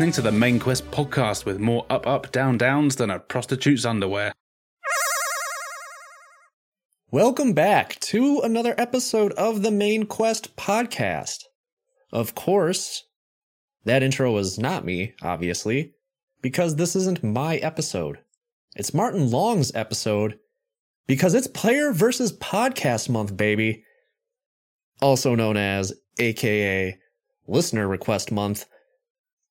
Listening to the Main Quest podcast with more up, up, down, downs than a prostitute's underwear. Welcome back to another episode of the Main Quest podcast. Of course, that intro was not me, obviously, because this isn't my episode. It's Martin Long's episode because it's Player versus Podcast Month, baby. Also known as AKA Listener Request Month.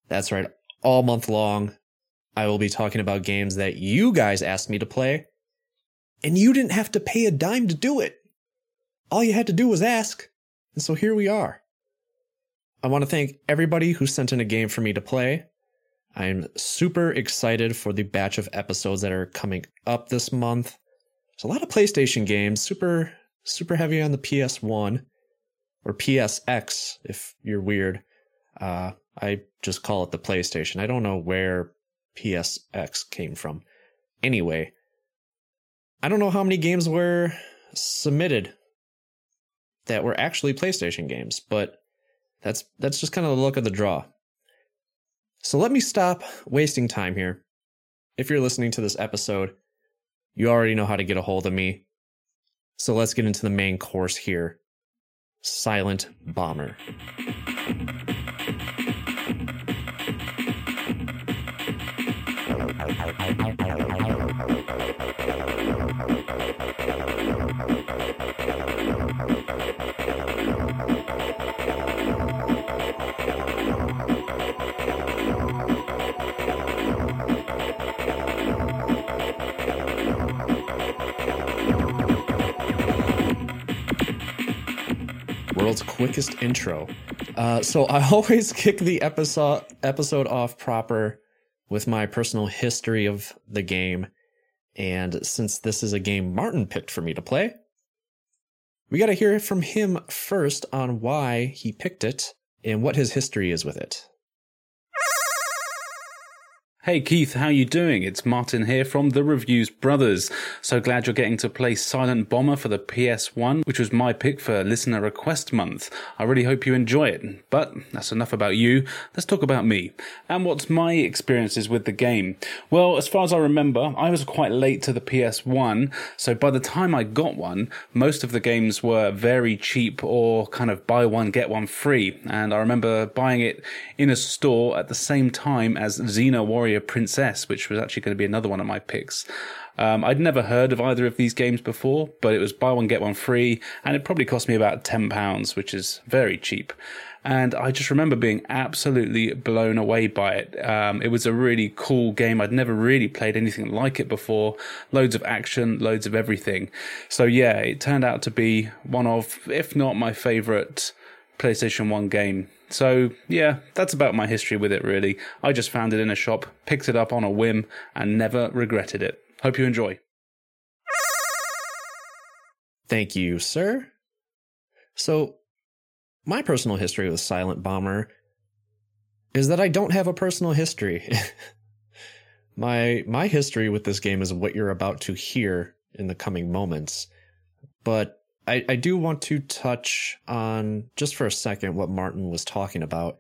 That's right, all month long, I will be talking about games that you guys asked me to play, and you didn't have to pay a dime to do it. All you had to do was ask, and so here we are. I want to thank everybody who sent in a game for me to play. I'm super excited for the batch of episodes that are coming up this month. There's a lot of PlayStation games, super super heavy on the PS1 or PSX if you're weird. Uh, I just call it the PlayStation. I don't know where PSX came from. Anyway, I don't know how many games were submitted that were actually PlayStation games, but that's that's just kind of the look of the draw. So let me stop wasting time here. If you're listening to this episode, you already know how to get a hold of me. So let's get into the main course here Silent Bomber. Quickest intro. Uh, so I always kick the episode episode off proper with my personal history of the game, and since this is a game Martin picked for me to play, we got to hear from him first on why he picked it and what his history is with it. Hey Keith, how you doing? It's Martin here from the Reviews Brothers. So glad you're getting to play Silent Bomber for the PS1, which was my pick for listener request month. I really hope you enjoy it. But that's enough about you. Let's talk about me and what's my experiences with the game. Well, as far as I remember, I was quite late to the PS1, so by the time I got one, most of the games were very cheap or kind of buy one get one free. And I remember buying it in a store at the same time as Xena Warrior Warrior Princess, which was actually going to be another one of my picks. Um, I'd never heard of either of these games before, but it was buy one, get one free, and it probably cost me about £10, which is very cheap. And I just remember being absolutely blown away by it. Um, it was a really cool game. I'd never really played anything like it before. Loads of action, loads of everything. So yeah, it turned out to be one of, if not my favorite PlayStation 1 game so, yeah, that's about my history with it, really. I just found it in a shop, picked it up on a whim, and never regretted it. Hope you enjoy. Thank you, sir. So, my personal history with Silent Bomber is that I don't have a personal history. my my history with this game is what you're about to hear in the coming moments. But I, I do want to touch on just for a second what Martin was talking about.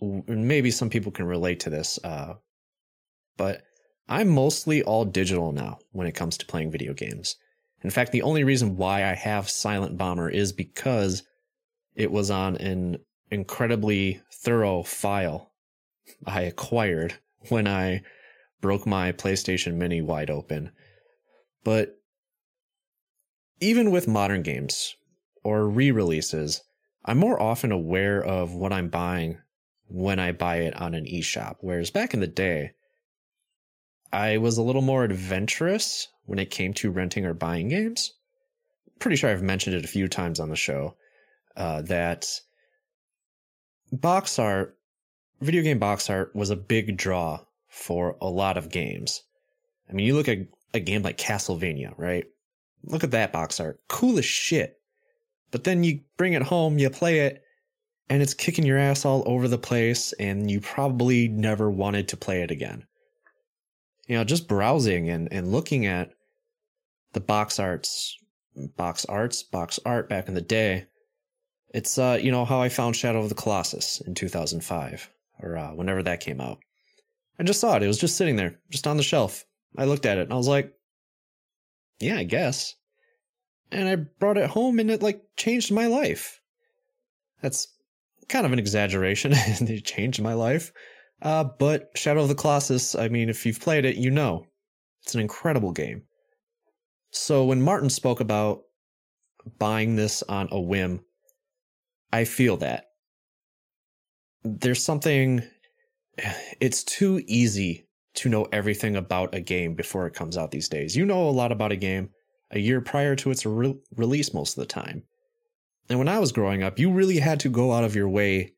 Maybe some people can relate to this, uh, but I'm mostly all digital now when it comes to playing video games. In fact, the only reason why I have Silent Bomber is because it was on an incredibly thorough file I acquired when I broke my PlayStation Mini wide open. But even with modern games or re releases, I'm more often aware of what I'm buying when I buy it on an eShop. Whereas back in the day, I was a little more adventurous when it came to renting or buying games. Pretty sure I've mentioned it a few times on the show uh, that box art, video game box art, was a big draw for a lot of games. I mean, you look at a game like Castlevania, right? Look at that box art. Cool as shit. But then you bring it home, you play it, and it's kicking your ass all over the place, and you probably never wanted to play it again. You know, just browsing and, and looking at the box arts, box arts, box art back in the day. It's, uh, you know, how I found Shadow of the Colossus in 2005. or uh, whenever that came out. I just saw it. It was just sitting there, just on the shelf. I looked at it and I was like, yeah, I guess. And I brought it home and it like changed my life. That's kind of an exaggeration. it changed my life. Uh, but Shadow of the Colossus, I mean, if you've played it, you know. It's an incredible game. So when Martin spoke about buying this on a whim, I feel that. There's something, it's too easy to know everything about a game before it comes out these days. You know a lot about a game a year prior to its re- release most of the time. And when I was growing up, you really had to go out of your way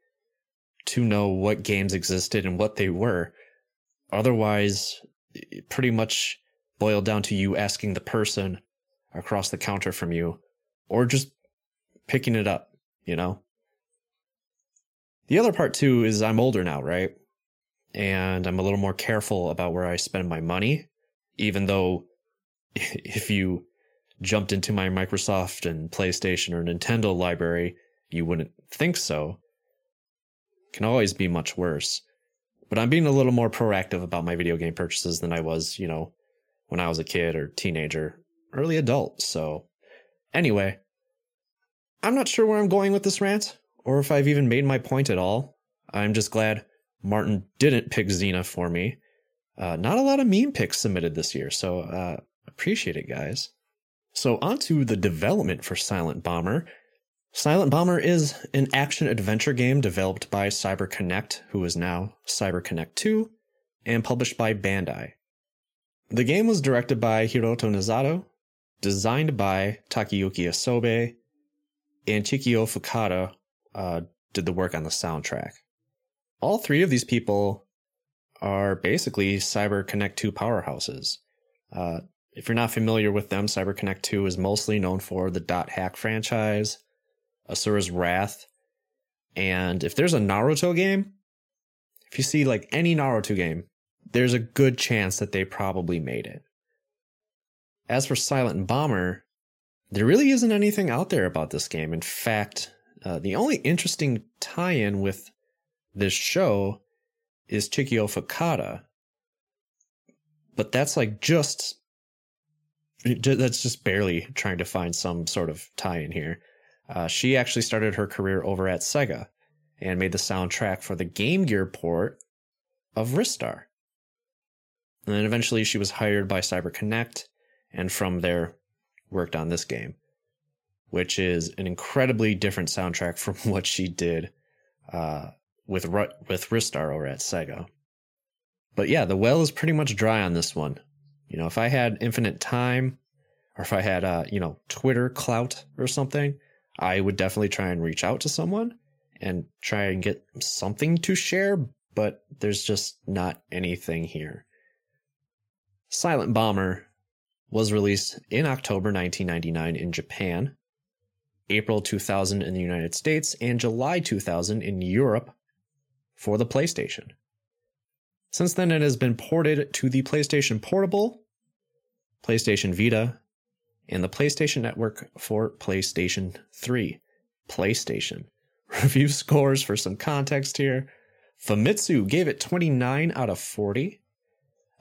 to know what games existed and what they were. Otherwise, it pretty much boiled down to you asking the person across the counter from you or just picking it up, you know? The other part too is I'm older now, right? And I'm a little more careful about where I spend my money, even though if you jumped into my Microsoft and PlayStation or Nintendo library, you wouldn't think so. Can always be much worse. But I'm being a little more proactive about my video game purchases than I was, you know, when I was a kid or teenager, early adult. So, anyway, I'm not sure where I'm going with this rant or if I've even made my point at all. I'm just glad Martin didn't pick Xena for me. Uh, not a lot of meme picks submitted this year, so uh, appreciate it, guys. So, on to the development for Silent Bomber. Silent Bomber is an action adventure game developed by CyberConnect, who is now CyberConnect 2, and published by Bandai. The game was directed by Hiroto Nozono, designed by Takayuki Asobe, and Chikayo Fukuda uh, did the work on the soundtrack. All three of these people are basically CyberConnect 2 powerhouses. Uh, if you're not familiar with them, CyberConnect 2 is mostly known for the Dot Hack franchise, Asura's Wrath, and if there's a Naruto game, if you see like any Naruto game, there's a good chance that they probably made it. As for Silent Bomber, there really isn't anything out there about this game. In fact, uh, the only interesting tie in with this show is Chikayo Fukuda. But that's like just that's just barely trying to find some sort of tie in here. Uh, she actually started her career over at Sega and made the soundtrack for the Game Gear port of Ristar. And then eventually she was hired by CyberConnect and from there worked on this game, which is an incredibly different soundtrack from what she did uh, with with Ristar over at Sega. But yeah, the well is pretty much dry on this one. You know, if I had infinite time or if I had, uh, you know, Twitter clout or something, I would definitely try and reach out to someone and try and get something to share, but there's just not anything here. Silent Bomber was released in October 1999 in Japan, April 2000 in the United States, and July 2000 in Europe for the PlayStation. Since then, it has been ported to the PlayStation Portable, PlayStation Vita, and the PlayStation Network for PlayStation 3. PlayStation. Review scores for some context here. Famitsu gave it 29 out of 40.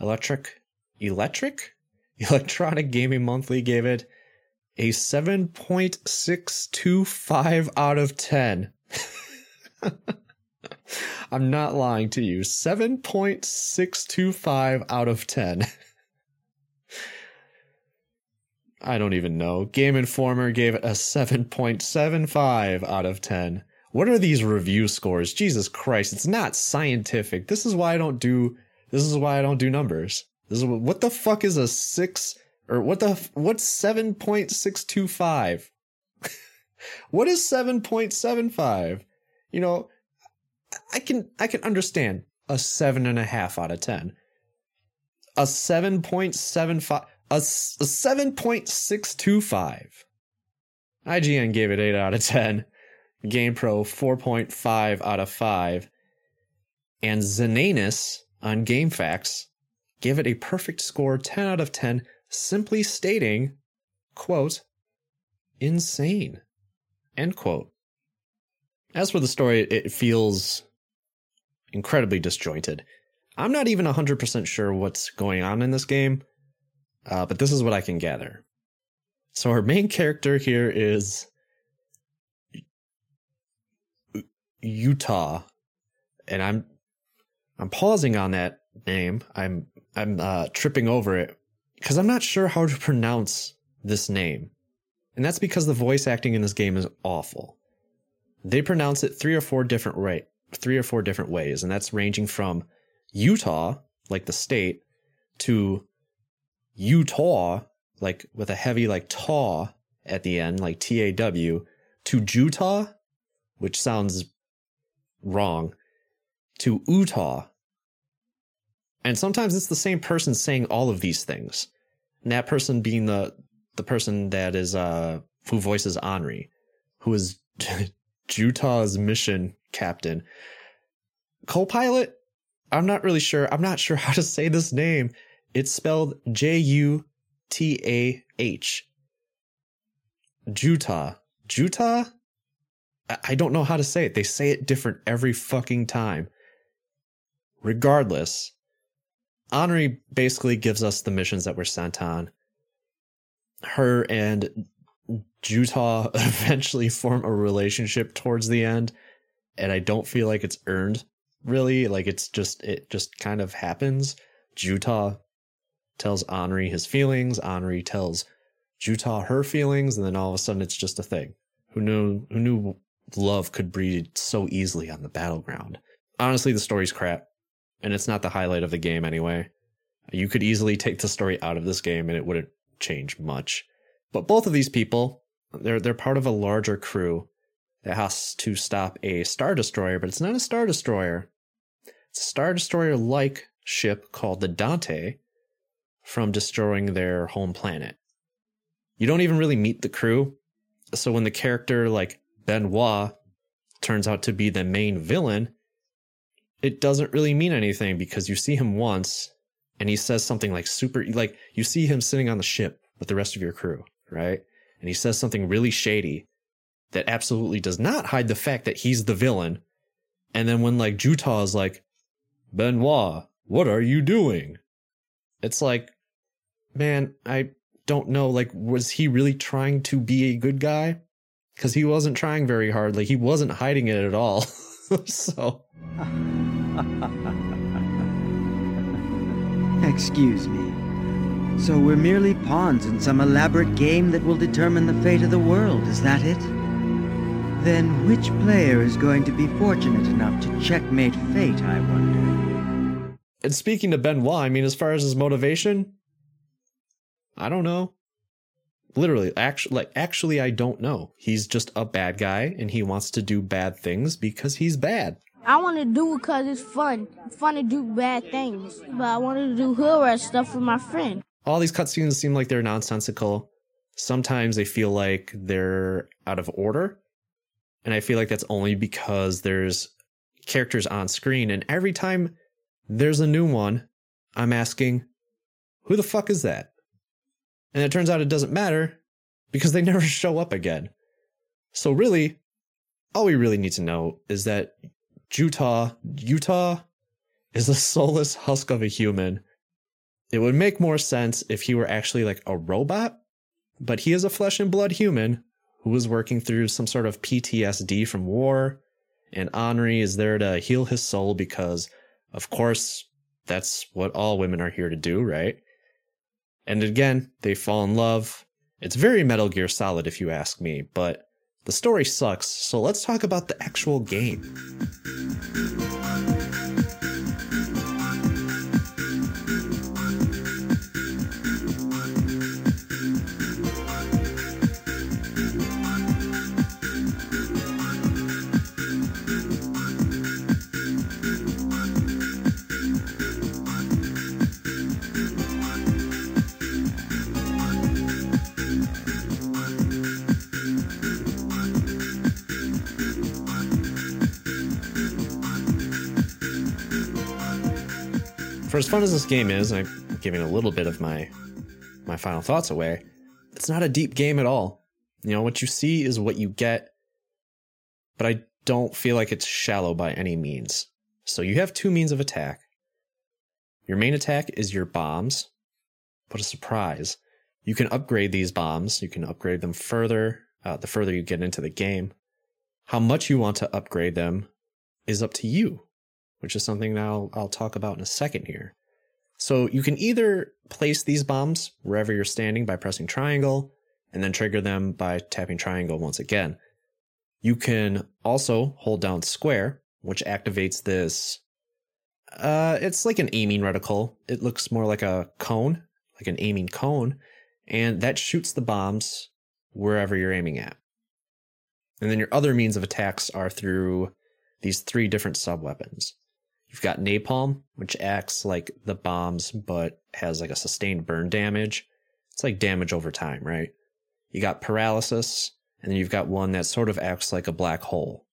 Electric Electric Electronic Gaming Monthly gave it a 7.625 out of 10. I'm not lying to you. 7.625 out of 10. I don't even know. Game Informer gave it a 7.75 out of 10. What are these review scores? Jesus Christ, it's not scientific. This is why I don't do this is why I don't do numbers. This is what, what the fuck is a 6 or what the what's 7.625? what is 7.75? You know, I can I can understand a seven and a half out of ten. A seven point seven five a, a seven point six two five. IGN gave it eight out of ten. GamePro four point five out of five. And Xenanus on GameFAQs gave it a perfect score 10 out of 10, simply stating, quote, insane, end quote. As for the story, it feels incredibly disjointed. I'm not even 100% sure what's going on in this game, uh, but this is what I can gather. So our main character here is Utah, and I'm I'm pausing on that name. I'm I'm uh, tripping over it because I'm not sure how to pronounce this name, and that's because the voice acting in this game is awful. They pronounce it three or four different way, three or four different ways, and that's ranging from Utah, like the state, to Utah, like with a heavy like taw at the end, like T A W, to Utah, which sounds wrong, to Utah. And sometimes it's the same person saying all of these things. And that person being the the person that is uh who voices Annri, who is Utah's mission captain. Co-pilot, I'm not really sure. I'm not sure how to say this name. It's spelled J U T A H. Jutah. Jutah? I don't know how to say it. They say it different every fucking time. Regardless, Annri basically gives us the missions that we're sent on. Her and Jutah eventually form a relationship towards the end, and I don't feel like it's earned really. Like it's just it just kind of happens. Jutah tells Annri his feelings, Annri tells Jutah her feelings, and then all of a sudden it's just a thing. Who knew who knew love could breed so easily on the battleground? Honestly, the story's crap. And it's not the highlight of the game anyway. You could easily take the story out of this game and it wouldn't change much. But both of these people, they're they're part of a larger crew that has to stop a star destroyer, but it's not a star destroyer. It's a star destroyer like ship called the Dante from destroying their home planet. You don't even really meet the crew. So when the character like Benoit turns out to be the main villain, it doesn't really mean anything because you see him once and he says something like super like you see him sitting on the ship with the rest of your crew, right? And he says something really shady that absolutely does not hide the fact that he's the villain. And then when like Jutah is like, Benoit, what are you doing? It's like, man, I don't know. Like, was he really trying to be a good guy? Because he wasn't trying very hard. Like, he wasn't hiding it at all. so. Excuse me. So we're merely pawns in some elaborate game that will determine the fate of the world, is that it? Then which player is going to be fortunate enough to checkmate fate, I wonder? And speaking to Benoit, I mean, as far as his motivation, I don't know. Literally, actually, like actually, I don't know. He's just a bad guy, and he wants to do bad things because he's bad. I want to do it because it's fun. It's fun to do bad things. But I wanted to do hood stuff with my friend. All these cutscenes seem like they're nonsensical. Sometimes they feel like they're out of order. And I feel like that's only because there's characters on screen. And every time there's a new one, I'm asking, who the fuck is that? And it turns out it doesn't matter because they never show up again. So really, all we really need to know is that Utah, Utah is a soulless husk of a human. It would make more sense if he were actually like a robot, but he is a flesh and blood human who is working through some sort of PTSD from war. And Annri is there to heal his soul because, of course, that's what all women are here to do, right? And again, they fall in love. It's very Metal Gear Solid, if you ask me, but the story sucks, so let's talk about the actual game. For as fun as this game is, I'm giving a little bit of my my final thoughts away, it's not a deep game at all. You know, what you see is what you get, but I don't feel like it's shallow by any means. So you have two means of attack. Your main attack is your bombs, What a surprise. You can upgrade these bombs. You can upgrade them further uh, the further you get into the game. How much you want to upgrade them is up to you, which is something I'll, I'll talk about in a second here. So you can either place these bombs wherever you're standing by pressing triangle and then trigger them by tapping triangle once again. You can also hold down square, which activates this. Uh, it's like an aiming reticle. It looks more like a cone, like an aiming cone, and that shoots the bombs wherever you're aiming at. And then your other means of attacks are through these three different sub weapons. You've got napalm, which acts like the bombs but has like a sustained burn damage. It's like damage over time, right? You got paralysis, and then you've got one that sort of acts like a black hole.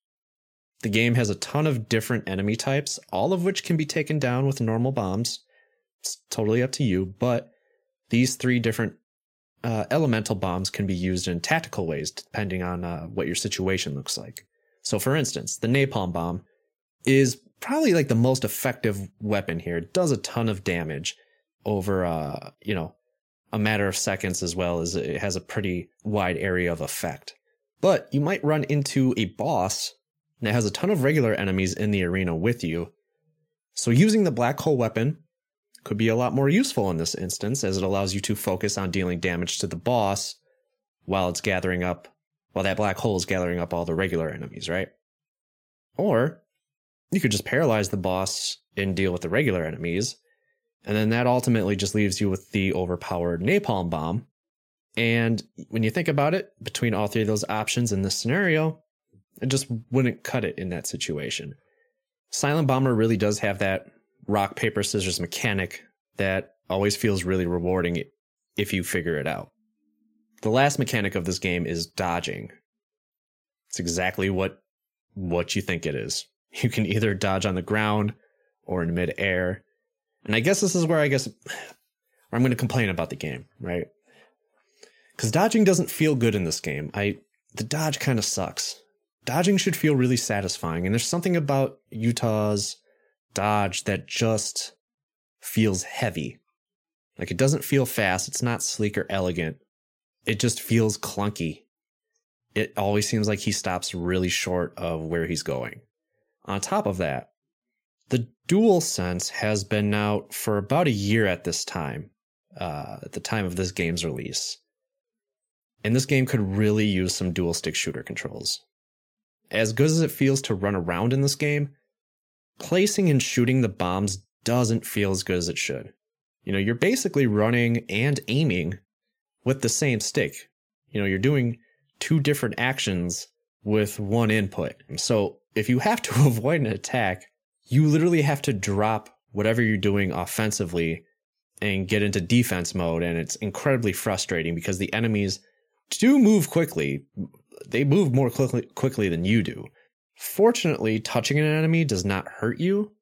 The game has a ton of different enemy types, all of which can be taken down with normal bombs. It's totally up to you, but these three different uh, elemental bombs can be used in tactical ways depending on uh, what your situation looks like. So, for instance, the napalm bomb is probably like the most effective weapon here. It does a ton of damage over, uh, you know, a matter of seconds as well as it has a pretty wide area of effect. But you might run into a boss that has a ton of regular enemies in the arena with you. So using the black hole weapon could be a lot more useful in this instance as it allows you to focus on dealing damage to the boss while it's gathering up, while that black hole is gathering up all the regular enemies, right? Or you could just paralyze the boss and deal with the regular enemies. And then that ultimately just leaves you with the overpowered napalm bomb. And when you think about it, between all three of those options in this scenario, it just wouldn't cut it in that situation. Silent Bomber really does have that rock, paper, scissors mechanic that always feels really rewarding if you figure it out. The last mechanic of this game is dodging. It's exactly what what you think it is. You can either dodge on the ground or in midair. And I guess this is where I guess I'm going to complain about the game, right? Cuz dodging doesn't feel good in this game. I the dodge kind of sucks. Dodging should feel really satisfying and there's something about Utah's dodge that just feels heavy. Like it doesn't feel fast. It's not sleek or elegant. It just feels clunky. It always seems like he stops really short of where he's going. On top of that, the Dual Sense has been out for about a year at this time, uh, at the time of this game's release. And this game could really use some dual stick shooter controls. As good as it feels to run around in this game, placing and shooting the bombs doesn't feel as good as it should. You know, you're basically running and aiming with the same stick. You know, you're doing two different actions with one input. So if you have to avoid an attack, you literally have to drop whatever you're doing offensively and get into defense mode. And it's incredibly frustrating because the enemies do move quickly. They move more quickly, quickly than you do. Fortunately, touching an enemy does not hurt you,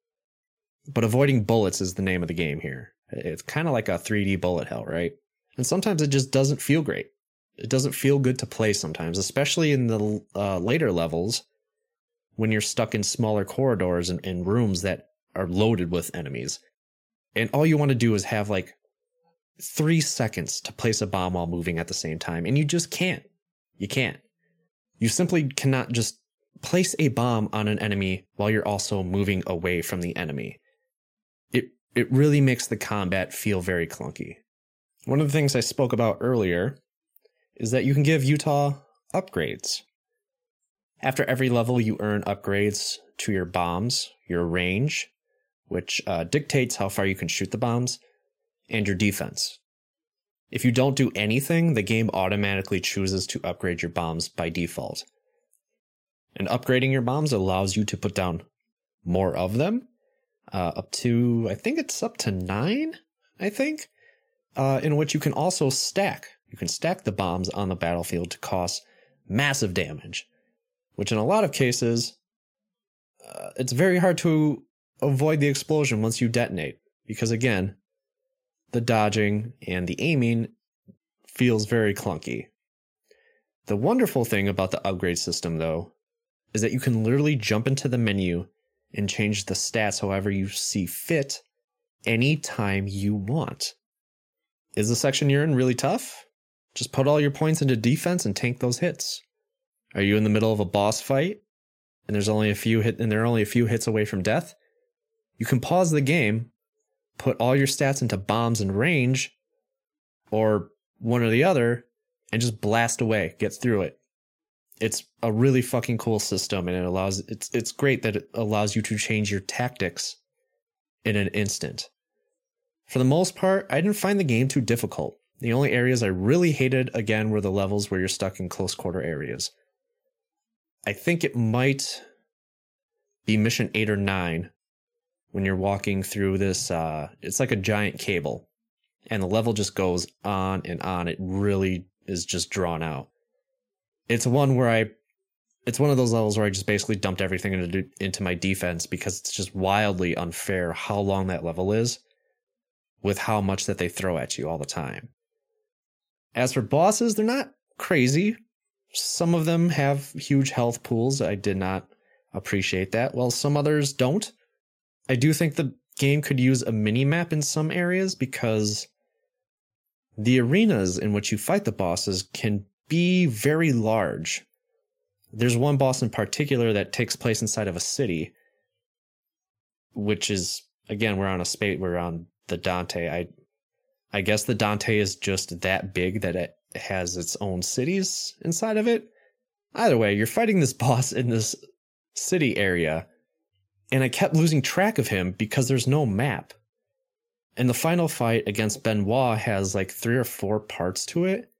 but avoiding bullets is the name of the game here. It's kind of like a 3D bullet hell, right? And sometimes it just doesn't feel great. It doesn't feel good to play sometimes, especially in the uh, later levels when you're stuck in smaller corridors and, and rooms that are loaded with enemies. And all you want to do is have like three seconds to place a bomb while moving at the same time. And you just can't. You can't. You simply cannot just place a bomb on an enemy while you're also moving away from the enemy. It it really makes the combat feel very clunky. One of the things I spoke about earlier is that you can give Utah upgrades. After every level, you earn upgrades to your bombs, your range, which uh, dictates how far you can shoot the bombs, and your defense. If you don't do anything, the game automatically chooses to upgrade your bombs by default. And upgrading your bombs allows you to put down more of them, uh, up to, I think it's up to nine, I think, uh, in which you can also stack. You can stack the bombs on the battlefield to cause massive damage, which in a lot of cases, uh, it's very hard to avoid the explosion once you detonate. Because again, the dodging and the aiming feels very clunky. The wonderful thing about the upgrade system, though, is that you can literally jump into the menu and change the stats however you see fit anytime you want. Is the section you're in really tough? Just put all your points into defense and tank those hits. Are you in the middle of a boss fight and there's only a few hit and there are only a few hits away from death? You can pause the game, put all your stats into bombs and range, or one or the other, and just blast away, get through it. It's a really fucking cool system and it allows it's it's great that it allows you to change your tactics in an instant. For the most part, I didn't find the game too difficult. The only areas I really hated again were the levels where you're stuck in close quarter areas. I think it might be mission 8 or 9 when you're walking through this uh it's like a giant cable and the level just goes on and on. It really is just drawn out. It's one where I it's one of those levels where I just basically dumped everything into into my defense because it's just wildly unfair how long that level is with how much that they throw at you all the time. As for bosses, they're not crazy. Some of them have huge health pools. I did not appreciate that. While some others don't. I do think the game could use a mini map in some areas because the arenas in which you fight the bosses can be very large. There's one boss in particular that takes place inside of a city, which is again we're on a space we're on the Dante. I I guess the Dante is just that big that it has its own cities inside of it. Either way, you're fighting this boss in this city area, and I kept losing track of him because there's no map. And the final fight against Benoit has like three or four parts to it.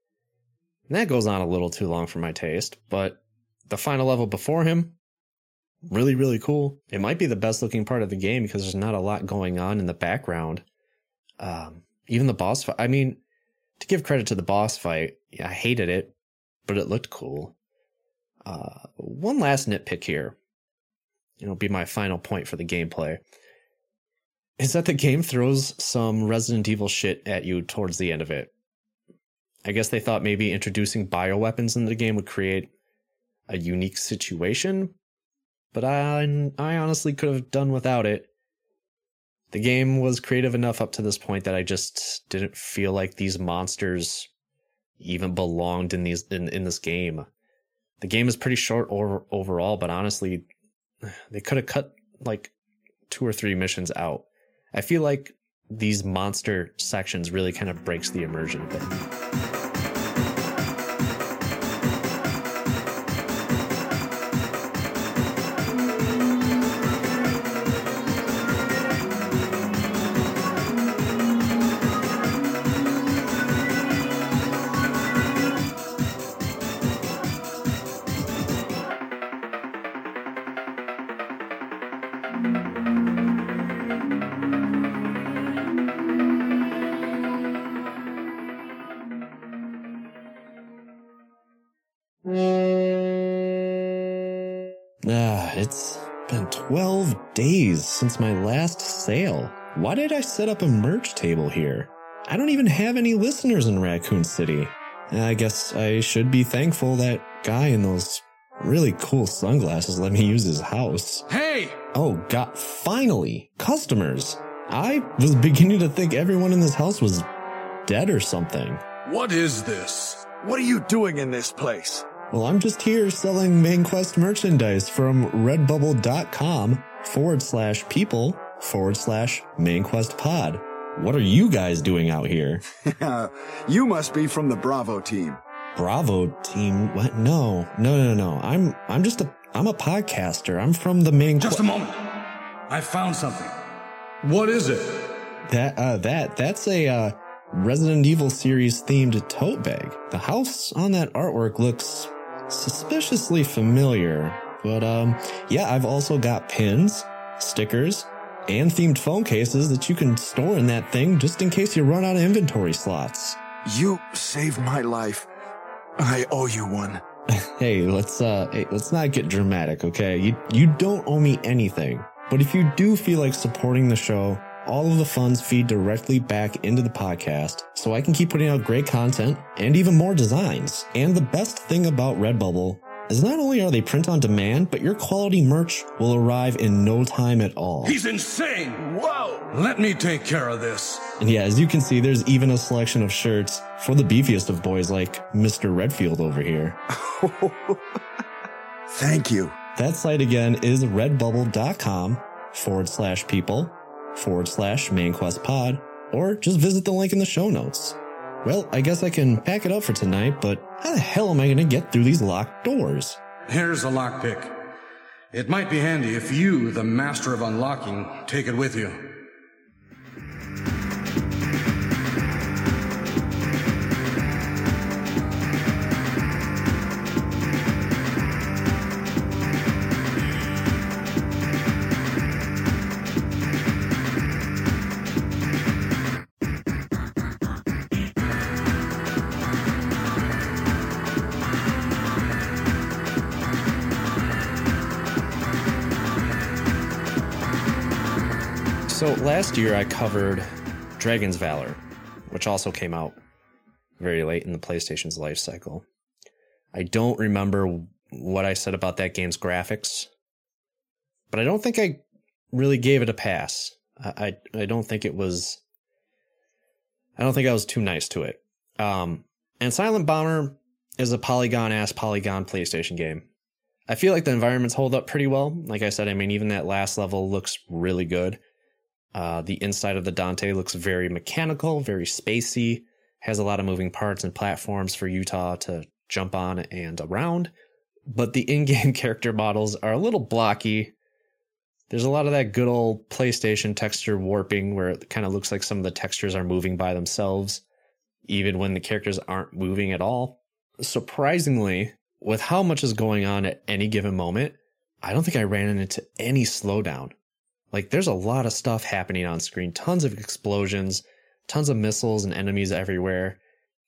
And that goes on a little too long for my taste, but the final level before him, really, really cool. It might be the best looking part of the game because there's not a lot going on in the background. Um, even the boss fight, I mean, to give credit to the boss fight, I hated it, but it looked cool. Uh, one last nitpick here. It'll be my final point for the gameplay is that the game throws some Resident Evil shit at you towards the end of it. I guess they thought maybe introducing bioweapons in the game would create a unique situation, but I I honestly could have done without it. The game was creative enough up to this point that I just didn't feel like these monsters even belonged in these in, in this game. The game is pretty short over, overall, but honestly, they could have cut like two or three missions out I feel like these monster sections really kind of breaks the immersion a bit. Since my last sale. Why did I set up a merch table here? I don't even have any listeners in Raccoon City. I guess I should be thankful that guy in those really cool sunglasses let me use his house. Hey! Oh god, finally! Customers! I was beginning to think everyone in this house was dead or something. What is this? What are you doing in this place? Well, I'm just here selling Main Quest merchandise from redbubble.com forward slash people forward slash Main Quest pod. What are you guys doing out here? you must be from the Bravo team. Bravo team? What? No, no, no, no. I'm, I'm just a, I'm a podcaster. I'm from the Main Just a moment. I found something. What is it? That, uh, that, that's a, uh, Resident Evil series themed tote bag. The house on that artwork looks suspiciously familiar. But um, yeah, I've also got pins, stickers, and themed phone cases that you can store in that thing just in case you run out of inventory slots. You saved my life. I owe you one. hey, let's uh hey, let's not get dramatic, okay? You you don't owe me anything. But if you do feel like supporting the show, all of the funds feed directly back into the podcast so I can keep putting out great content and even more designs. And the best thing about Redbubble As not only are they print on demand, but your quality merch will arrive in no time at all. He's insane! Whoa! Let me take care of this. And yeah, as you can see, there's even a selection of shirts for the beefiest of boys like Mr. Redfield over here. Thank you. That site again is redbubble.com forward slash people forward slash main quest pod, or just visit the link in the show notes. Well, I guess I can pack it up for tonight, but how the hell am I going to get through these locked doors? Here's a lockpick. It might be handy if you, the master of unlocking, take it with you. So last year I covered Dragon's Valor, which also came out very late in the PlayStation's life cycle. I don't remember what I said about that game's graphics, but I don't think I really gave it a pass. I I, I don't think it was. I don't think I was too nice to it. Um, and Silent Bomber is a polygon ass polygon PlayStation game. I feel like the environments hold up pretty well. Like I said, I mean, even that last level looks really good. Uh, the inside of the Dante looks very mechanical, very spacey, has a lot of moving parts and platforms for Utah to jump on and around. But the in game character models are a little blocky. There's a lot of that good old PlayStation texture warping where it kind of looks like some of the textures are moving by themselves, even when the characters aren't moving at all. Surprisingly, with how much is going on at any given moment, I don't think I ran into any slowdown. Like there's a lot of stuff happening on screen, tons of explosions, tons of missiles and enemies everywhere.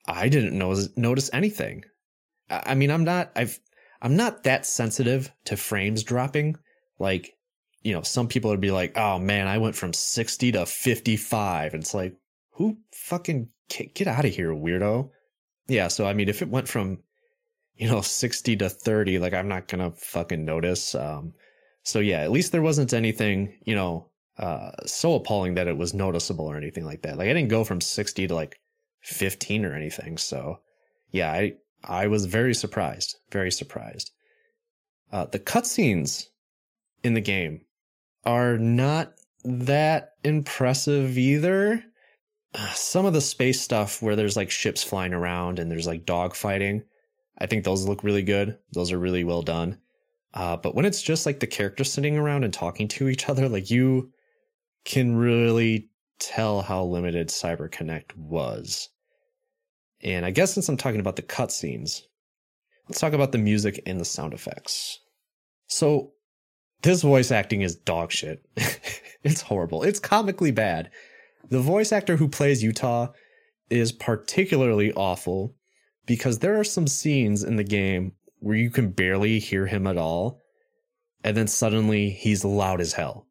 I didn't notice notice anything. I mean, I'm not I've I'm not that sensitive to frames dropping. Like, you know, some people would be like, "Oh man, I went from 60 to 55." And it's like, "Who fucking get, get out of here, weirdo?" Yeah, so I mean, if it went from you know 60 to 30, like I'm not going to fucking notice um so yeah, at least there wasn't anything, you know, uh, so appalling that it was noticeable or anything like that. Like I didn't go from 60 to like 15 or anything. So yeah, I, I was very surprised, very surprised. Uh, the cutscenes in the game are not that impressive either. Uh, Some of the space stuff where there's like ships flying around and there's like dog fighting, I think those look really good. Those are really well done. Uh, but when it's just like the characters sitting around and talking to each other, like you can really tell how limited Cyber Connect was. And I guess since I'm talking about the cutscenes, let's talk about the music and the sound effects. So this voice acting is dog shit. it's horrible. It's comically bad. The voice actor who plays Utah is particularly awful because there are some scenes in the game where you can barely hear him at all. And then suddenly he's loud as hell.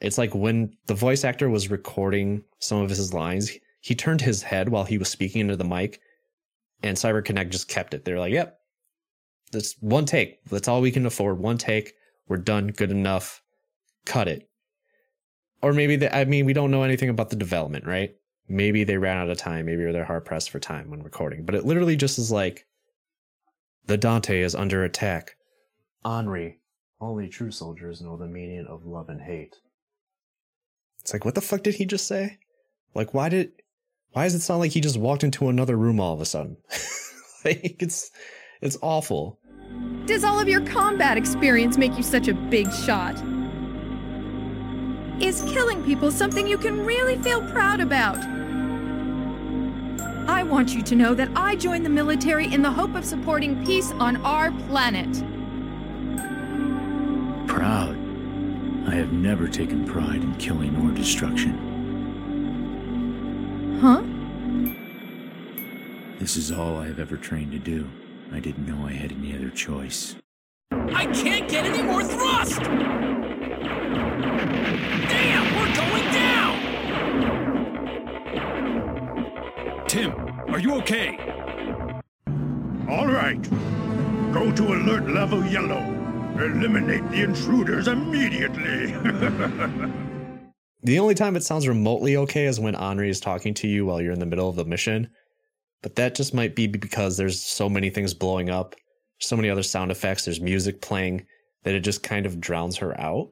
It's like when the voice actor was recording some of his lines, he turned his head while he was speaking into the mic, and CyberConnect just kept it. They're like, yep, that's one take. That's all we can afford. One take. We're done. Good enough. Cut it. Or maybe, they, I mean, we don't know anything about the development, right? Maybe they ran out of time. Maybe they're hard pressed for time when recording. But it literally just is like, the Dante is under attack. Annri, only true soldiers know the meaning of love and hate. It's like, what the fuck did he just say? Like, why did, why does it sound like he just walked into another room all of a sudden? like, it's, it's awful. Does all of your combat experience make you such a big shot? Is killing people something you can really feel proud about? I want you to know that I joined the military in the hope of supporting peace on our planet. Proud. I have never taken pride in killing or destruction. Huh? This is all I have ever trained to do. I didn't know I had any other choice. I can't get any more thrust! Damn, we're going down! Tim, are you okay? All right. Go to alert level yellow. Eliminate the intruders immediately. The only time it sounds remotely okay is when Annri is talking to you while you're in the middle of the mission. But that just might be because there's so many things blowing up, so many other sound effects, there's music playing that it just kind of drowns her out.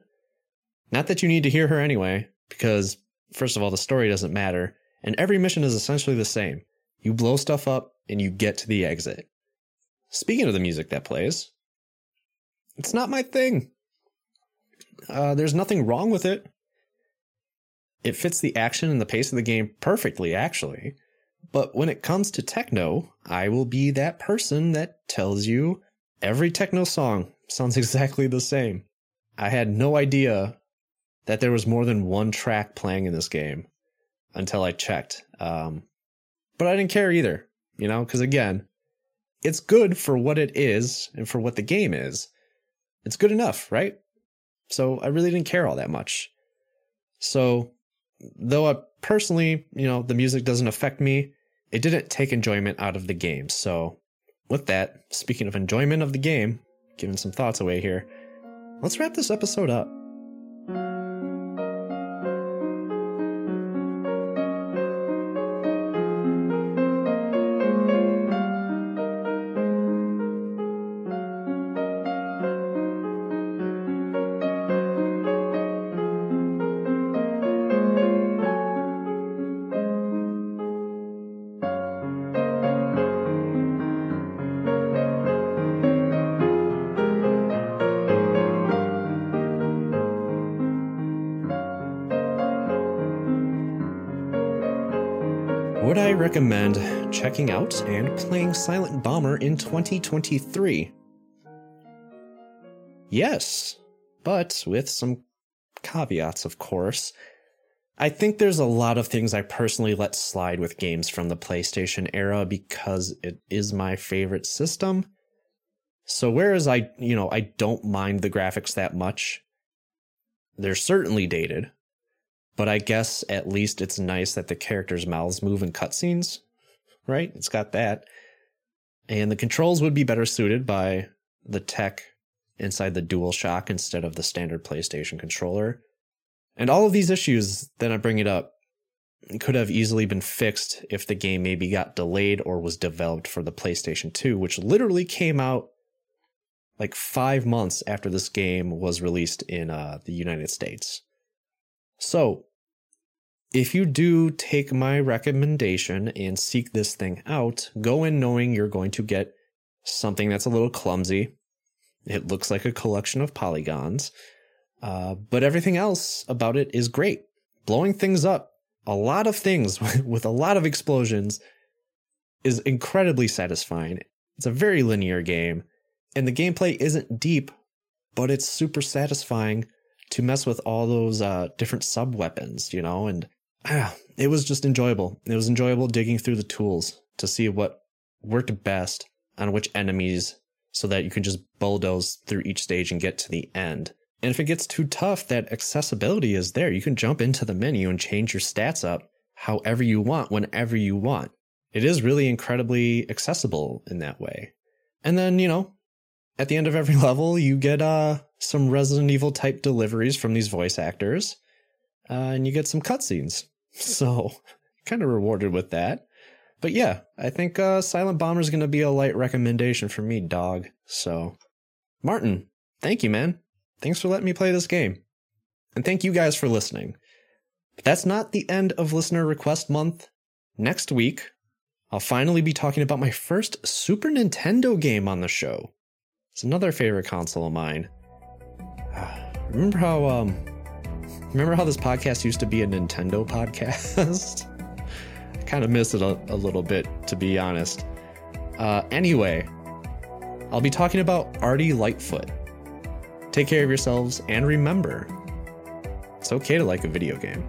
Not that you need to hear her anyway, because first of all, the story doesn't matter, and every mission is essentially the same. You blow stuff up and you get to the exit. Speaking of the music that plays, it's not my thing. Uh, there's nothing wrong with it. It fits the action and the pace of the game perfectly, actually. But when it comes to techno, I will be that person that tells you every techno song sounds exactly the same. I had no idea that there was more than one track playing in this game until I checked. Um, but I didn't care either, you know, because again, it's good for what it is and for what the game is. It's good enough, right? So I really didn't care all that much. So though I personally, you know, the music doesn't affect me, it didn't take enjoyment out of the game. So, with that, speaking of enjoyment of the game, giving some thoughts away here, let's wrap this episode up. Would I recommend checking out and playing Silent Bomber in 2023? Yes, but with some caveats, of course. I think there's a lot of things I personally let slide with games from the PlayStation era because it is my favorite system. So whereas I, you know, I don't mind the graphics that much, they're certainly dated. But I guess at least it's nice that the characters' mouths move in cutscenes, right? It's got that. And the controls would be better suited by the tech inside the DualShock instead of the standard PlayStation controller. And all of these issues that I bring it up could have easily been fixed if the game maybe got delayed or was developed for the PlayStation 2, which literally came out like five months after this game was released in uh, the United States. So, if you do take my recommendation and seek this thing out, go in knowing you're going to get something that's a little clumsy. It looks like a collection of polygons, uh, but everything else about it is great. Blowing things up, a lot of things with a lot of explosions, is incredibly satisfying. It's a very linear game, and the gameplay isn't deep, but it's super satisfying to mess with all those uh, different sub weapons, you know, and ah, it was just enjoyable. It was enjoyable digging through the tools to see what worked best on which enemies so that you can just bulldoze through each stage and get to the end. And if it gets too tough, that accessibility is there. You can jump into the menu and change your stats up however you want, whenever you want. It is really incredibly accessible in that way. And then, you know, at the end of every level, you get uh, some Resident Evil type deliveries from these voice actors, uh, and you get some cutscenes. So, kind of rewarded with that. But yeah, I think uh, Silent Bomber is going to be a light recommendation for me, dog. So, Martin, thank you, man. Thanks for letting me play this game. And thank you guys for listening. But that's not the end of Listener Request Month. Next week, I'll finally be talking about my first Super Nintendo game on the show. It's another favorite console of mine. Remember how um remember how this podcast used to be a Nintendo podcast? I kind of miss it a, a, little bit to be honest. Uh anyway, I'll be talking about Ardy Lightfoot. Take care of yourselves and remember, it's okay to like a video game.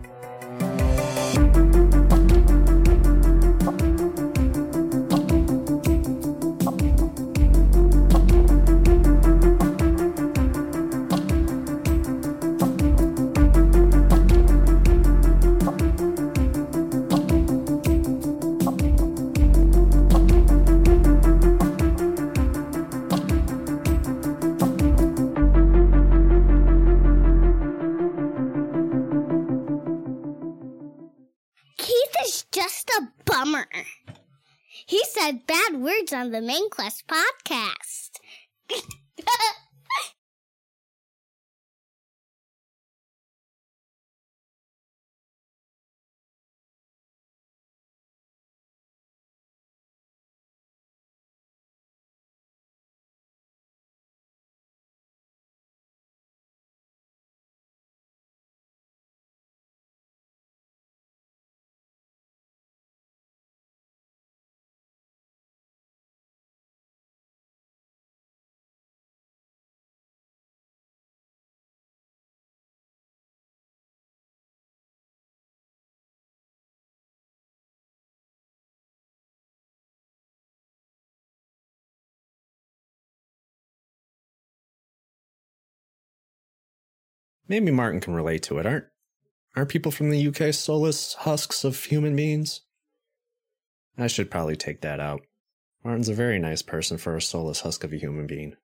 Just a bummer. He said bad words on the Main Quest podcast. Maybe Martin can relate to it. Aren't aren't people from the UK soulless husks of human beings? I should probably take that out. Martin's a very nice person for a soulless husk of a human being.